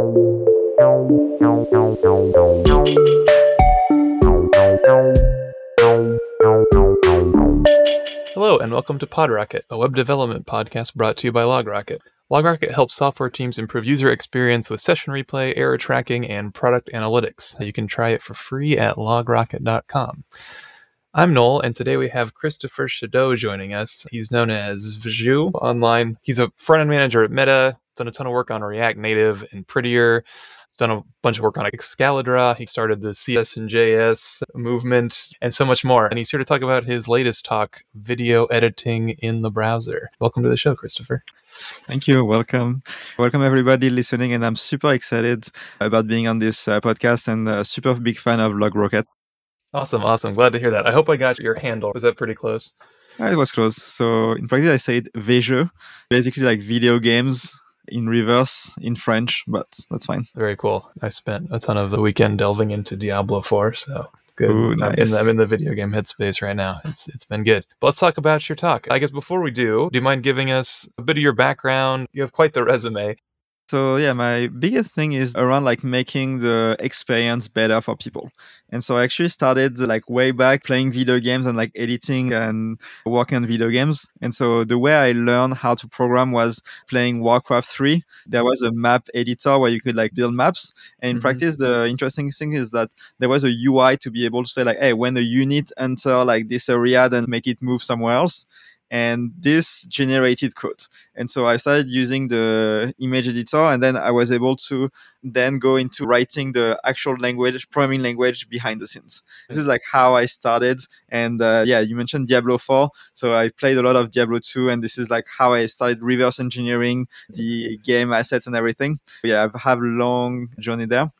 Hello, and welcome to PodRocket, a web development podcast brought to you by LogRocket. LogRocket helps software teams improve user experience with session replay, error tracking, and product analytics. You can try it for free at logrocket.com. I'm Noel, and today we have Christopher Chedeau joining us. He's known as Vjeux online. He's a front end manager at Meta, done a ton of work on React Native and Prettier. He's done a bunch of work on Excalidraw. He started the CSS in JS movement and so much more. And he's here to talk about his latest talk, video editing in the browser. Welcome to the show, Christopher. Thank you. Welcome. Welcome, everybody listening. And I'm super excited about being on this uh, podcast and a super big fan of LogRocket. Awesome, awesome. Glad to hear that. I hope I got your handle. Was that pretty close? Uh, it was close. So in practice, I said Vjeux, basically like video games in reverse in French, but that's fine. Very cool. I spent a ton of the weekend delving into Diablo 4, so good. Ooh, I'm, in nice. the, I'm in the video game headspace right now. It's it's been good. But let's talk about your talk. I guess before we do, do you mind giving us a bit of your background? You have quite the resume. So yeah, my biggest thing is around like making the experience better for people. And so I actually started like way back playing video games and like editing and working on video games. And so the way I learned how to program was playing Warcraft 3. There was a map editor where you could like build maps. And in Mhm. practice, the interesting thing is that there was a UI to be able to say like, hey, when a unit enter like this area, then make it move somewhere else. And this generated code. And so I started using the image editor, and then I was able to then go into writing the actual language, programming language behind the scenes. This is like how I started. And uh, yeah, you mentioned Diablo 4. So I played a lot of Diablo 2, and this is like how I started reverse engineering the game assets and everything. Yeah, I've have a long journey there.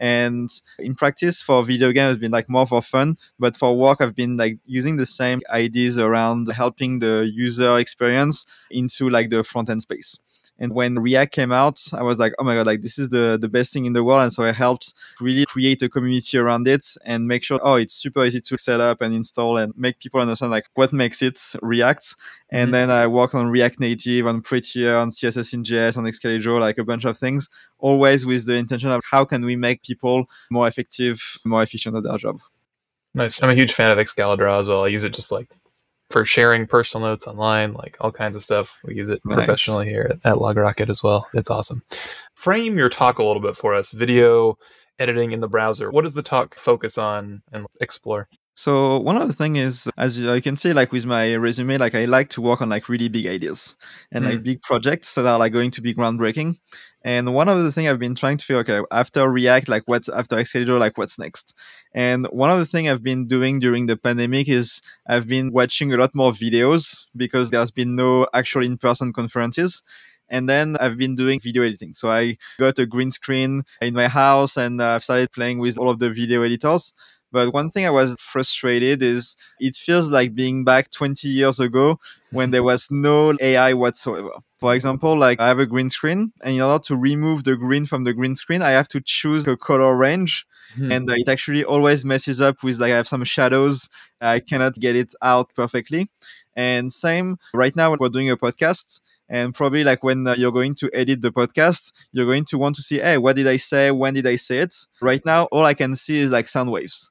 And in practice for video games, it's been like more for fun, but for work, I've been like using the same ideas around helping the user experience into like the front end space. And when React came out, I was like, oh my God, like this is the, the best thing in the world. And so I helped really create a community around it and make sure, oh, it's super easy to set up and install and make people understand like what makes it React. And Mhm. then I worked on React Native, on Prettier, on CSS in JS, on Excalidraw, like a bunch of things, always with the intention of how can we make people more effective, more efficient at their job. Nice. I'm a huge fan of Excalidraw as well. I use it just like for sharing personal notes online, like all kinds of stuff. We use it Nice. professionally here at, at LogRocket as well. It's awesome. Frame your talk a little bit for us. Video editing in the browser. What does the talk focus on and explore? So one of the thing is, as you can see, like with my resume, like I like to work on like really big ideas and like mm. big projects that are like going to be groundbreaking. And one of the thing I've been trying to figure, okay, after React, like what's after Excalidraw, like what's next? And one of the thing I've been doing during the pandemic is I've been watching a lot more videos because there's been no actual in-person conferences. And then I've been doing video editing. So I got a green screen in my house and I've started playing with all of the video editors. But one thing I was frustrated is it feels like being back 20 years ago when there was no AI whatsoever. For example, like I have a green screen, and in order to remove the green from the green screen, I have to choose a color range, Hmm. and uh, it actually always messes up with like I have some shadows. I cannot get it out perfectly. And same right now, we're doing a podcast. And probably like when uh, you're going to edit the podcast, you're going to want to see, hey, what did I say? When did I say it? Right now, all I can see is like sound waves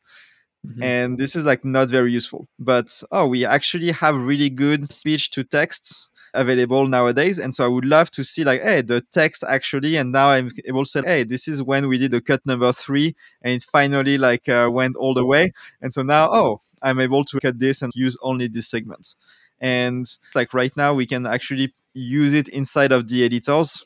Mhm. and this is like not very useful but oh we actually have really good speech to text available nowadays and so i would love to see like hey the text actually and now i'm able to say hey this is when we did the cut number three and it finally like uh, went all the way and so now oh i'm able to cut this and use only this segment and like right now we can actually use it inside of the editors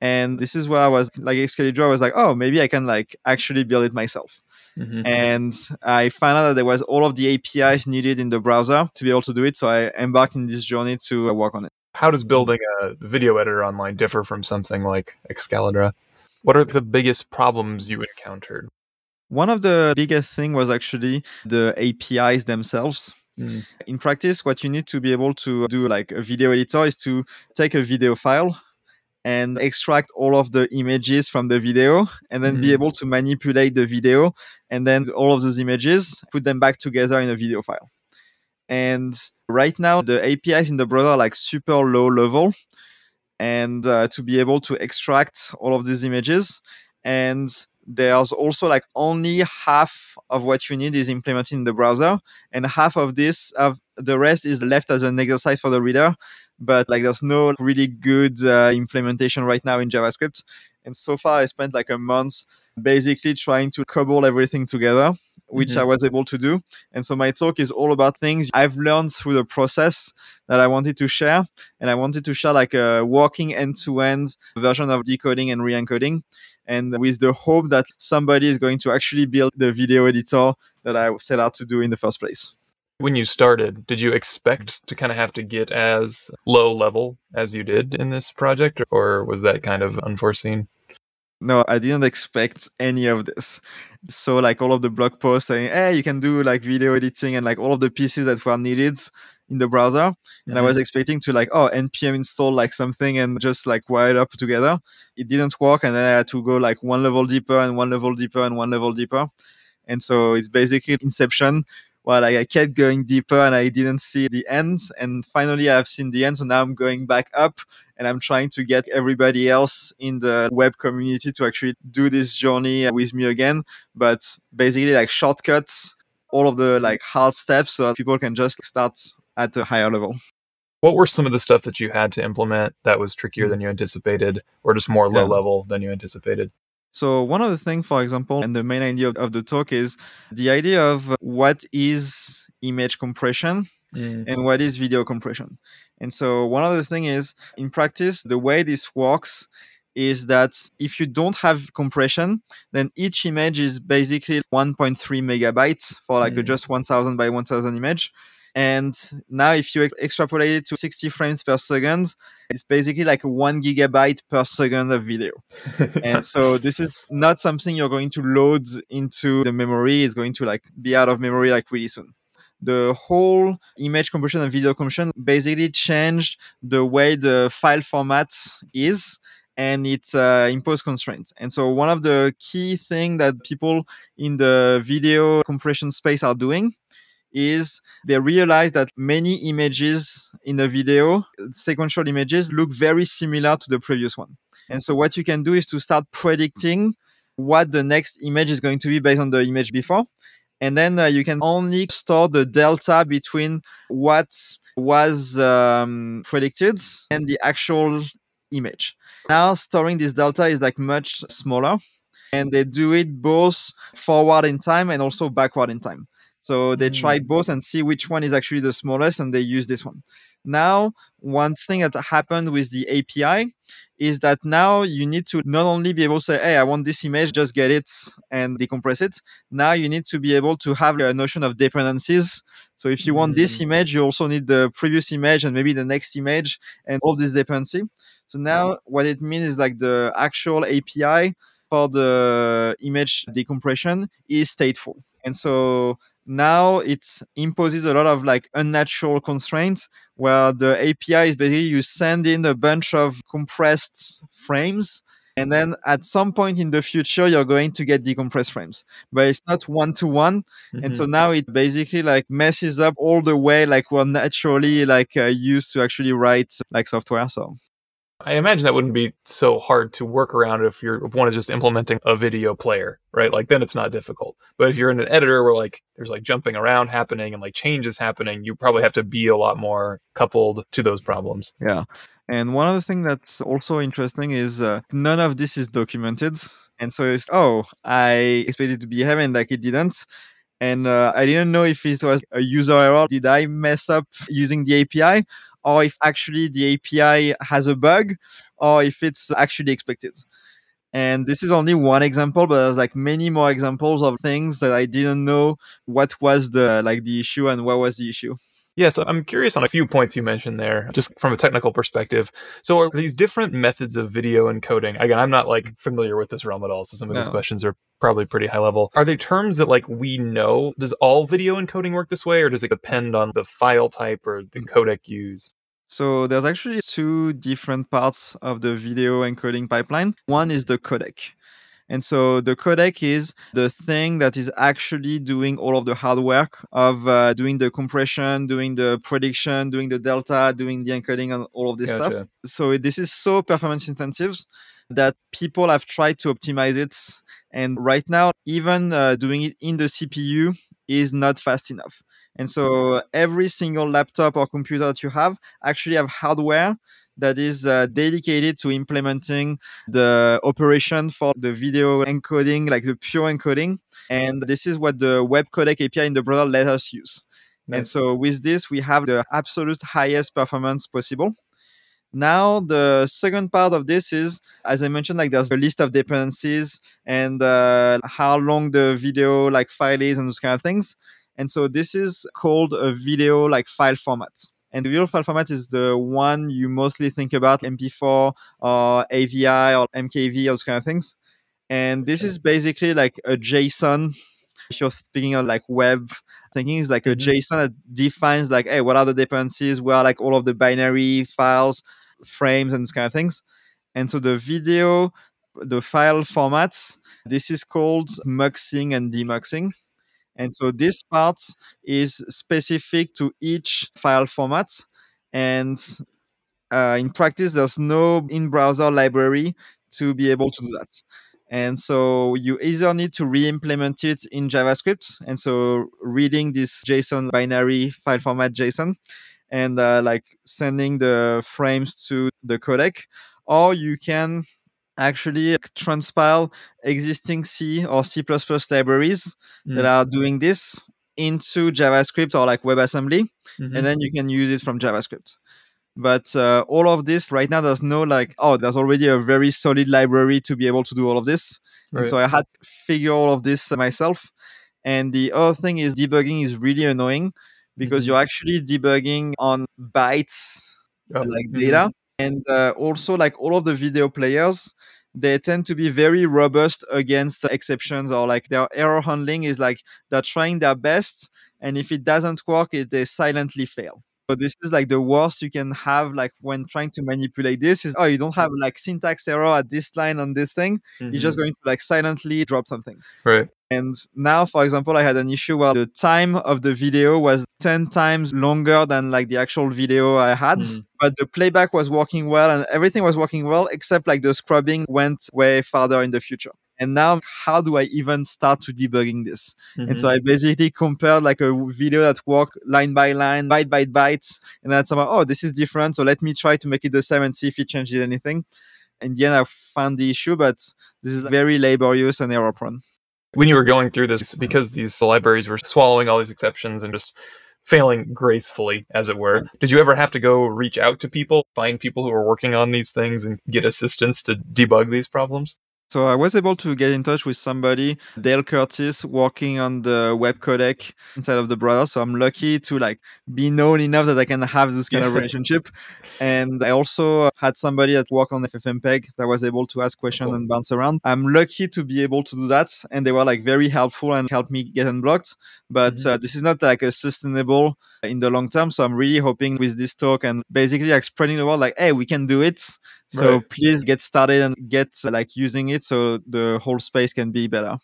and this is where i was like excalidraw i was like oh maybe i can like actually build it myself Mhm. and I found out that there was all of the APIs needed in the browser to be able to do it. So I embarked in this journey to uh, work on it. How does building a video editor online differ from something like Excalidraw? What are the biggest problems you encountered? One of the biggest thing was actually the APIs themselves. Mm. In practice, what you need to be able to do like a video editor is to take a video file and extract all of the images from the video and then be Mhm. able to manipulate the video and then all of those images put them back together in a video file and right now the apis in the browser are like super low level and uh, to be able to extract all of these images. And there's also like only half of what you need is implemented in the browser, and half of this of the rest is left as an exercise for the reader. But like there's no really good uh, implementation right now in JavaScript. And so far, I spent like a month basically trying to cobble everything together, which mm-hmm. I was able to do. And so my talk is all about things I've learned through the process that I wanted to share. And I wanted to share like a walking end to end version of decoding and re encoding. And with the hope that somebody is going to actually build the video editor that I set out to do in the first place. When you started, did you expect to kind of have to get as low level as you did in this project, or was that kind of unforeseen? No i didn't expect any of this so like all of the blog posts saying hey you can do like video editing and like all of the pieces that were needed in the browser mm-hmm. and i was mm-hmm. expecting to like oh npm install like something and just like wire it up together it didn't work and then i had to go like one level deeper and one level deeper and one level deeper and so it's basically inception well, like I kept going deeper and I didn't see the end. And finally, I've seen the end. So now I'm going back up and I'm trying to get everybody else in the web community to actually do this journey uh, with me again. But basically, like shortcuts, all of the like hard steps so people can just start at a higher level. What were some of the stuff that you had to implement that was trickier than you anticipated or just more low yeah. level than you anticipated? So one of the things, for example, and the main idea of, of the talk is the idea of uh, what is image compression mm. and what is video compression. And so one of the things is in practice, the way this works is that if you don't have compression, then each image is basically 1.3 megabytes for like mm. a just 1000 by 1000 image. And now, if you extrapolate it to 60 frames per second, it's basically like one gigabyte per second of video. and so this is not something you're going to load into the memory. It's going to like be out of memory like really soon the whole image compression and video compression basically changed the way the file format is and it uh, imposed constraints. And so one of the key things that people in the video compression space are doing is they realize that many images in a video, sequential images, look very similar to the previous one. And so what you can do is to start predicting what the next image is going to be based on the image before. And then uh, you can only store the delta between what was um, predicted and the actual image. Now storing this delta is like much smaller and they do it both forward in time and also backward in time. So they try mm. both and see which one is actually the smallest, and they use this one. Now, one thing that happened with the API is that now you need to not only be able to say, hey, I want this image, just get it and decompress it. Now you need to be able to have a notion of dependencies. So if you want this mm. image, you also need the previous image and maybe the next image and all this dependency. So now what it means is like the actual API for the image decompression is stateful. And so now it imposes a lot of like unnatural constraints where the API is basically you send in a bunch of compressed frames and then at some point in the future you're going to get decompressed frames but it's not one to one and so mm-hmm. now it basically like messes up all the way like we're naturally like uh, used to actually write like software so I imagine that wouldn't be so hard to work around if you're if one is just implementing a video player, right? Like then it's not difficult. But if you're in an editor where like there's like jumping around happening and like changes happening, you probably have to be a lot more coupled to those problems. Yeah. And one other thing that's also interesting is uh, none of this is documented. And so it's, oh, I expected to be heaven like it didn't. And uh, I didn't know if it was a user error. Did I mess up using the API? Or if actually the API has a bug, or if it's actually expected. And this is only one example, but there's like many more examples of things that I didn't know what was the like the issue and what was the issue. Yeah, so I'm curious on a few points you mentioned there, just from a technical perspective. So, are these different methods of video encoding? Again, I'm not like familiar with this realm at all, so some of no. these questions are probably pretty high level. Are they terms that like we know? Does all video encoding work this way, or does it depend on the file type or the hmm. codec used? So there's actually two different parts of the video encoding pipeline. One is the codec. And so the codec is the thing that is actually doing all of the hard work of uh, doing the compression, doing the prediction, doing the delta, doing the encoding, and all of this Gotcha. stuff. So this is so performance intensive that people have tried to optimize it. And right now, even uh, doing it in the CPU is not fast enough. And so every single laptop or computer that you have actually have hardware that is uh, dedicated to implementing the operation for the video encoding, like the pure encoding. And this is what the web codec API in the browser let us use. And so with this, we have the absolute highest performance possible. Now, the second part of this is, as I mentioned, like there's a list of dependencies and uh, how long the video like file is and those kind of things. And so this is called a video like file format. And the video file format is the one you mostly think about MP4 or AVI or MKV, those kind of things. And this Okay. is basically like a JSON. If you're speaking of like web thinking, is like a Mhm. JSON that defines like, hey, what are the dependencies? Where are like all of the binary files, frames, and those kind of things. And so the video, the file formats, this is called muxing and demuxing. And so this part is specific to each file format. And uh, in practice, there's no in-browser library to be able to do that. And so you either need to re-implement it in JavaScript. And so reading this JSON binary file format JSON and uh, like sending the frames to the codec, or you can actually transpile existing C or C++ libraries that Mm. are doing this into JavaScript or like WebAssembly, Mhm. and then you can use it from JavaScript. But uh, all of this right now, there's no like, oh, there's already a very solid library to be able to do all of this. And so I had to figure all of this myself. And the other thing is debugging is really annoying because Mhm. you're actually debugging on bytes Oh, like mhm. data and uh, also like all of the video players they tend to be very robust against exceptions or like their error handling is like they're trying their best and if it doesn't work it, they silently fail so this is like the worst you can have like when trying to manipulate this is oh you don't have like syntax error at this line on this thing you're just Mhm. going to like silently drop something right. and now, for example, I had an issue where the time of the video was 10 times longer than like the actual video I had, Mhm. but the playback was working well and everything was working well, except like the scrubbing went way farther in the future. And now, how do I even start to debugging this? And so Mhm. I basically compared like a video that worked line by line, byte by byte, and then somehow, oh, this is different. So let me try to make it the same and see if it changes anything. In the end, I found the issue, but this is very laborious and error prone. when you were going through this, because these libraries were swallowing all these exceptions and just failing gracefully, as it were, did you ever have to go reach out to people, find people who are working on these things, and get assistance to debug these problems? So I was able to get in touch with somebody, Dale Curtis, working on the web codec inside of the browser. So I'm lucky to like be known enough that I can have this kind of relationship. And I also had somebody that worked on FFmpeg that was able to ask questions Cool. and bounce around. I'm lucky to be able to do that, and they were like very helpful and helped me get unblocked. But Mhm. uh, this is not like a sustainable in the long term. So I'm really hoping with this talk and basically like spreading the word, like, hey, we can do it. So Right. please get started and get like using it so the whole space can be better.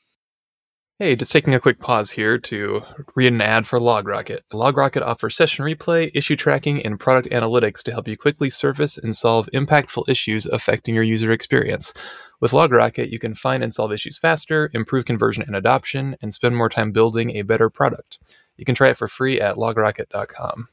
Hey, just taking a quick pause here to read an ad for LogRocket. LogRocket offers session replay, issue tracking, and product analytics to help you quickly surface and solve impactful issues affecting your user experience. With LogRocket, you can find and solve issues faster, improve conversion and adoption, and spend more time building a better product. You can try it for free at logrocket.com.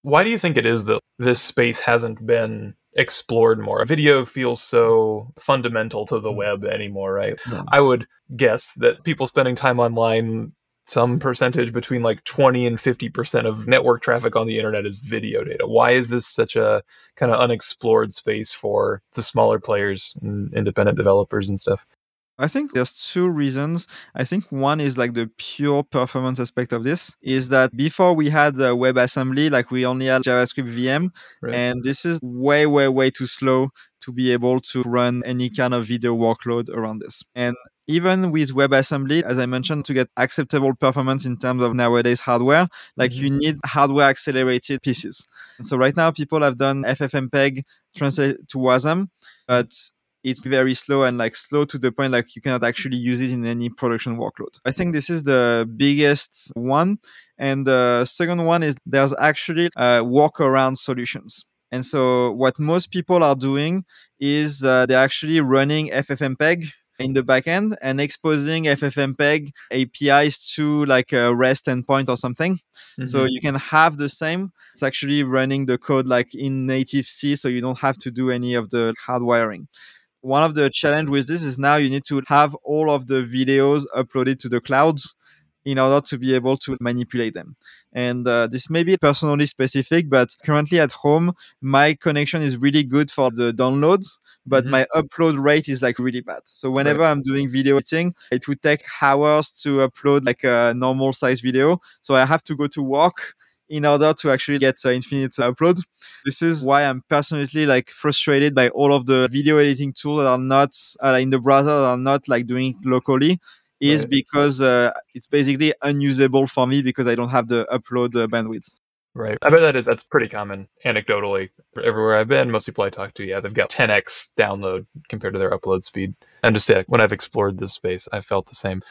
Why do you think it is that this space hasn't been explored more? Video feels so mm-hmm. fundamental to the mm-hmm. web anymore, right? Yeah. I would guess that people spending time online, some percentage between like 20 and 50% of network traffic on the internet is video data. Why is this such a kind of unexplored space for the smaller players and independent developers and stuff? I think there's two reasons. I think one is like the pure performance aspect of this is that before we had uh, WebAssembly, like we only had JavaScript VM, Right. and this is way, way, way too slow to be able to run any kind of video workload around this. And even with WebAssembly, as I mentioned, to get acceptable performance in terms of nowadays hardware, like Mhm. you need hardware accelerated pieces. And so right now, people have done FFmpeg translate to WASM, but it's very slow and like slow to the point like you cannot actually use it in any production workload. I think this is the biggest one. And the second one is there's actually uh, workaround solutions. And so what most people are doing is uh, they're actually running FFmpeg in the backend and exposing FFmpeg APIs to like a REST endpoint or something. Mm-hmm. So you can have the same. It's actually running the code like in native C, so you don't have to do any of the hardwiring one of the challenge with this is now you need to have all of the videos uploaded to the clouds in order to be able to manipulate them. And uh, this may be personally specific, but currently at home, my connection is really good for the downloads, but mm-hmm. my upload rate is like really bad. So whenever right. I'm doing video editing, it would take hours to upload like a normal size video. So I have to go to work in order to actually get uh, infinite upload. This is why I'm personally like frustrated by all of the video editing tools that are not uh, in the browser that are not like doing locally is right. because uh, it's basically unusable for me because I don't have the upload uh, bandwidth. Right. I bet that is, that's pretty common anecdotally. Everywhere I've been, most people I talk to, yeah, they've got 10x download compared to their upload speed. And just yeah, when I've explored this space, I felt the same.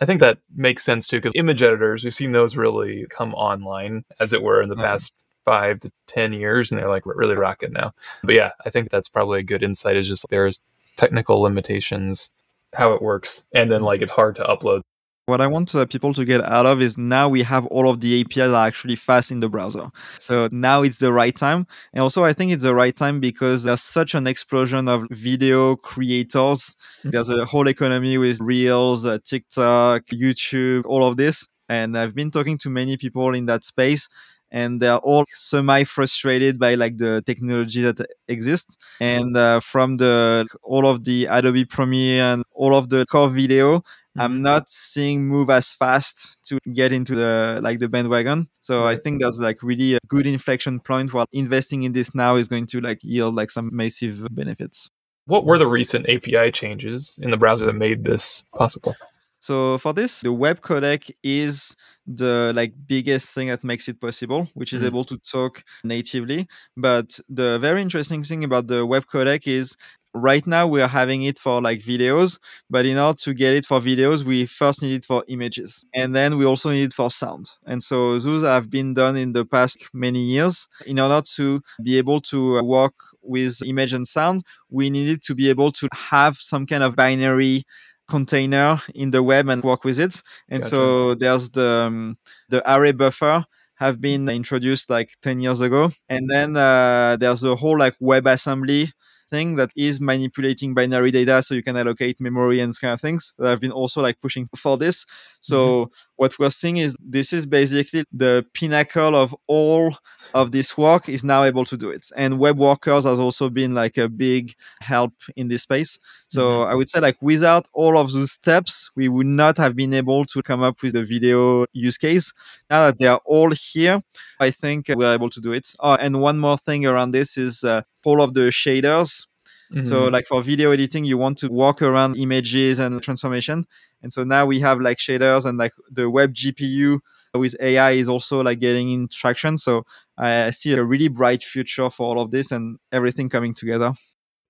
I think that makes sense too, because image editors, we've seen those really come online, as it were, in the mm-hmm. past five to 10 years, and they're like really rocking now. But yeah, I think that's probably a good insight is just there's technical limitations, how it works, and then like it's hard to upload what I want uh, people to get out of is now we have all of the APIs that are actually fast in the browser. So now it's the right time. And also, I think it's the right time because there's such an explosion of video creators. Mm-hmm. There's a whole economy with Reels, uh, TikTok, YouTube, all of this. And I've been talking to many people in that space and they're all semi frustrated by like the technology that exists and uh, from the all of the adobe premiere and all of the core video I'm mm-hmm. not seeing move as fast to get into the like the bandwagon. So I think that's like really a good inflection point while investing in this now is going to like yield like some massive benefits. What were the recent API changes in the browser that made this possible? So for this, the web codec is the like biggest thing that makes it possible, which is mm. able to talk natively. But the very interesting thing about the web codec is right now we are having it for like videos but in order to get it for videos we first need it for images and then we also need it for sound and so those have been done in the past many years in order to be able to work with image and sound we needed to be able to have some kind of binary container in the web and work with it and gotcha. so there's the um, the array buffer have been introduced like 10 years ago and then uh, there's a whole like WebAssembly thing that is manipulating binary data so you can allocate memory and kind of things that I've been also like pushing for this. So mm-hmm. What we're seeing is this is basically the pinnacle of all of this work is now able to do it. And web workers has also been like a big help in this space. So mm-hmm. I would say like without all of those steps, we would not have been able to come up with the video use case. Now that they are all here, I think we're able to do it. Oh, and one more thing around this is uh, all of the shaders. Mm-hmm. So like for video editing, you want to walk around images and transformation. And so now we have like shaders and like the web GPU with AI is also like getting in traction. So I see a really bright future for all of this and everything coming together.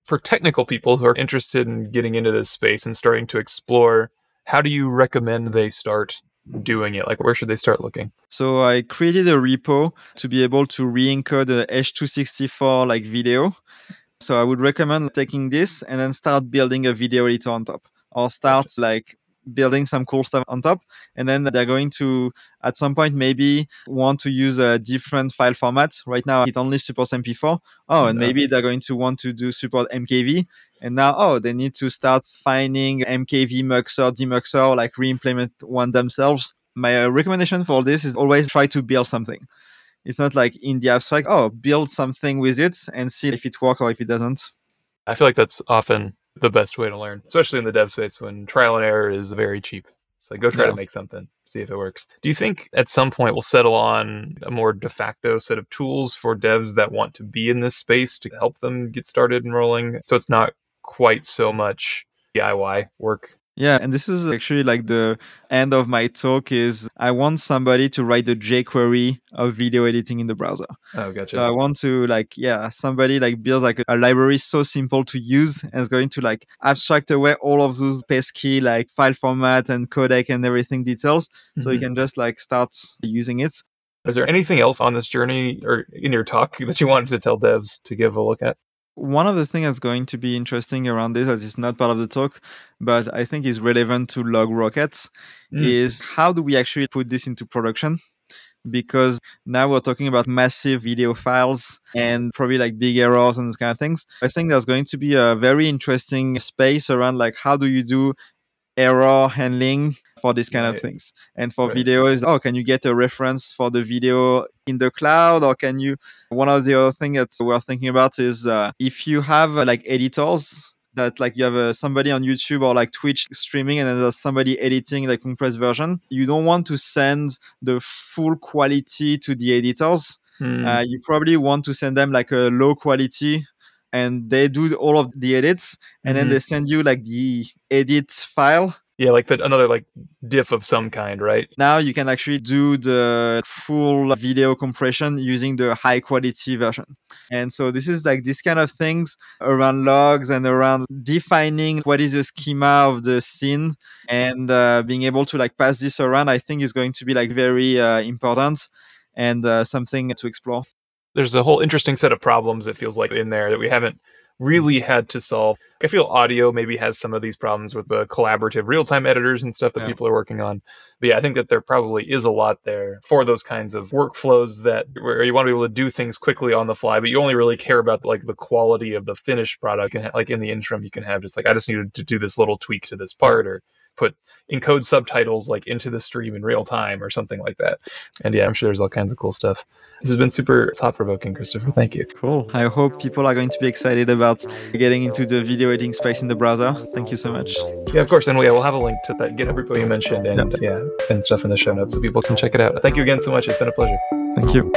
For technical people who are interested in getting into this space and starting to explore, how do you recommend they start doing it? Like, where should they start looking? So I created a repo to be able to re-encode a H264 like video. So I would recommend taking this and then start building a video editor on top, or start like building some cool stuff on top. And then they're going to at some point maybe want to use a different file format. Right now it only supports mp4 oh and maybe they're going to want to do support mkv and now oh they need to start finding mkv muxer demuxer like re-implement one themselves. My uh, recommendation for this is always try to build something. It's not like in the abstract oh build something with it and see if it works or if it doesn't. I feel like that's often the best way to learn, especially in the dev space when trial and error is very cheap. So go try yeah. to make something, see if it works. Do you think at some point we'll settle on a more de facto set of tools for devs that want to be in this space to help them get started and rolling? So it's not quite so much DIY work Yeah, and this is actually like the end of my talk is I want somebody to write the jQuery of video editing in the browser. Oh, gotcha. So I want to like, yeah, somebody like build like a, a library so simple to use and is going to like abstract away all of those pesky like file format and codec and everything details. So you Mhm. can just like start using it. Is there anything else on this journey or in your talk that you wanted to tell devs to give a look at? One of the things that's going to be interesting around this that is not part of the talk, but I think is relevant to LogRocket's Mm. is how do we actually put this into production? Because now we're talking about massive video files and probably like big errors and those kind of things. I think there's going to be a very interesting space around like how do you do error handling for these kind Right. of things. And for Right. video is oh, can you get a reference for the video in the cloud or can you one of the other thing that we're thinking about is uh, if you have uh, like editors that like you have uh, somebody on YouTube or like Twitch streaming and then there's somebody editing the compressed version, you don't want to send the full quality to the editors. Hmm. Uh, you probably want to send them like a low quality and they do all of the edits and then Mhm. they send you like the edit file yeah, like the, another like diff of some kind, right? now you can actually do the full video compression using the high quality version and so this is like this kind of things around logs and around defining what is the schema of the scene and uh, being able to like pass this around i think is going to be like very uh, important and uh, something to explore There's a whole interesting set of problems it feels like in there that we haven't really had to solve. I feel audio maybe has some of these problems with the collaborative real-time editors and stuff that Yeah. people are working on. But yeah, I think that there probably is a lot there for those kinds of workflows that where you want to be able to do things quickly on the fly, but you only really care about like the quality of the finished product. And like in the interim, you can have just like I just needed to do this little tweak to this part or put encode subtitles like into the stream in real time or something like that. And yeah, I'm sure there's all kinds of cool stuff. This has been super thought provoking, Christopher. Thank you. cool i hope people are going to be excited about getting into the video editing space in the browser thank you so much Yeah, of course. And yeah, we'll have a link to that GitHub repo you mentioned and yeah, and stuff in the show notes so people can check it out. Thank you again so much. It's been a pleasure. thank you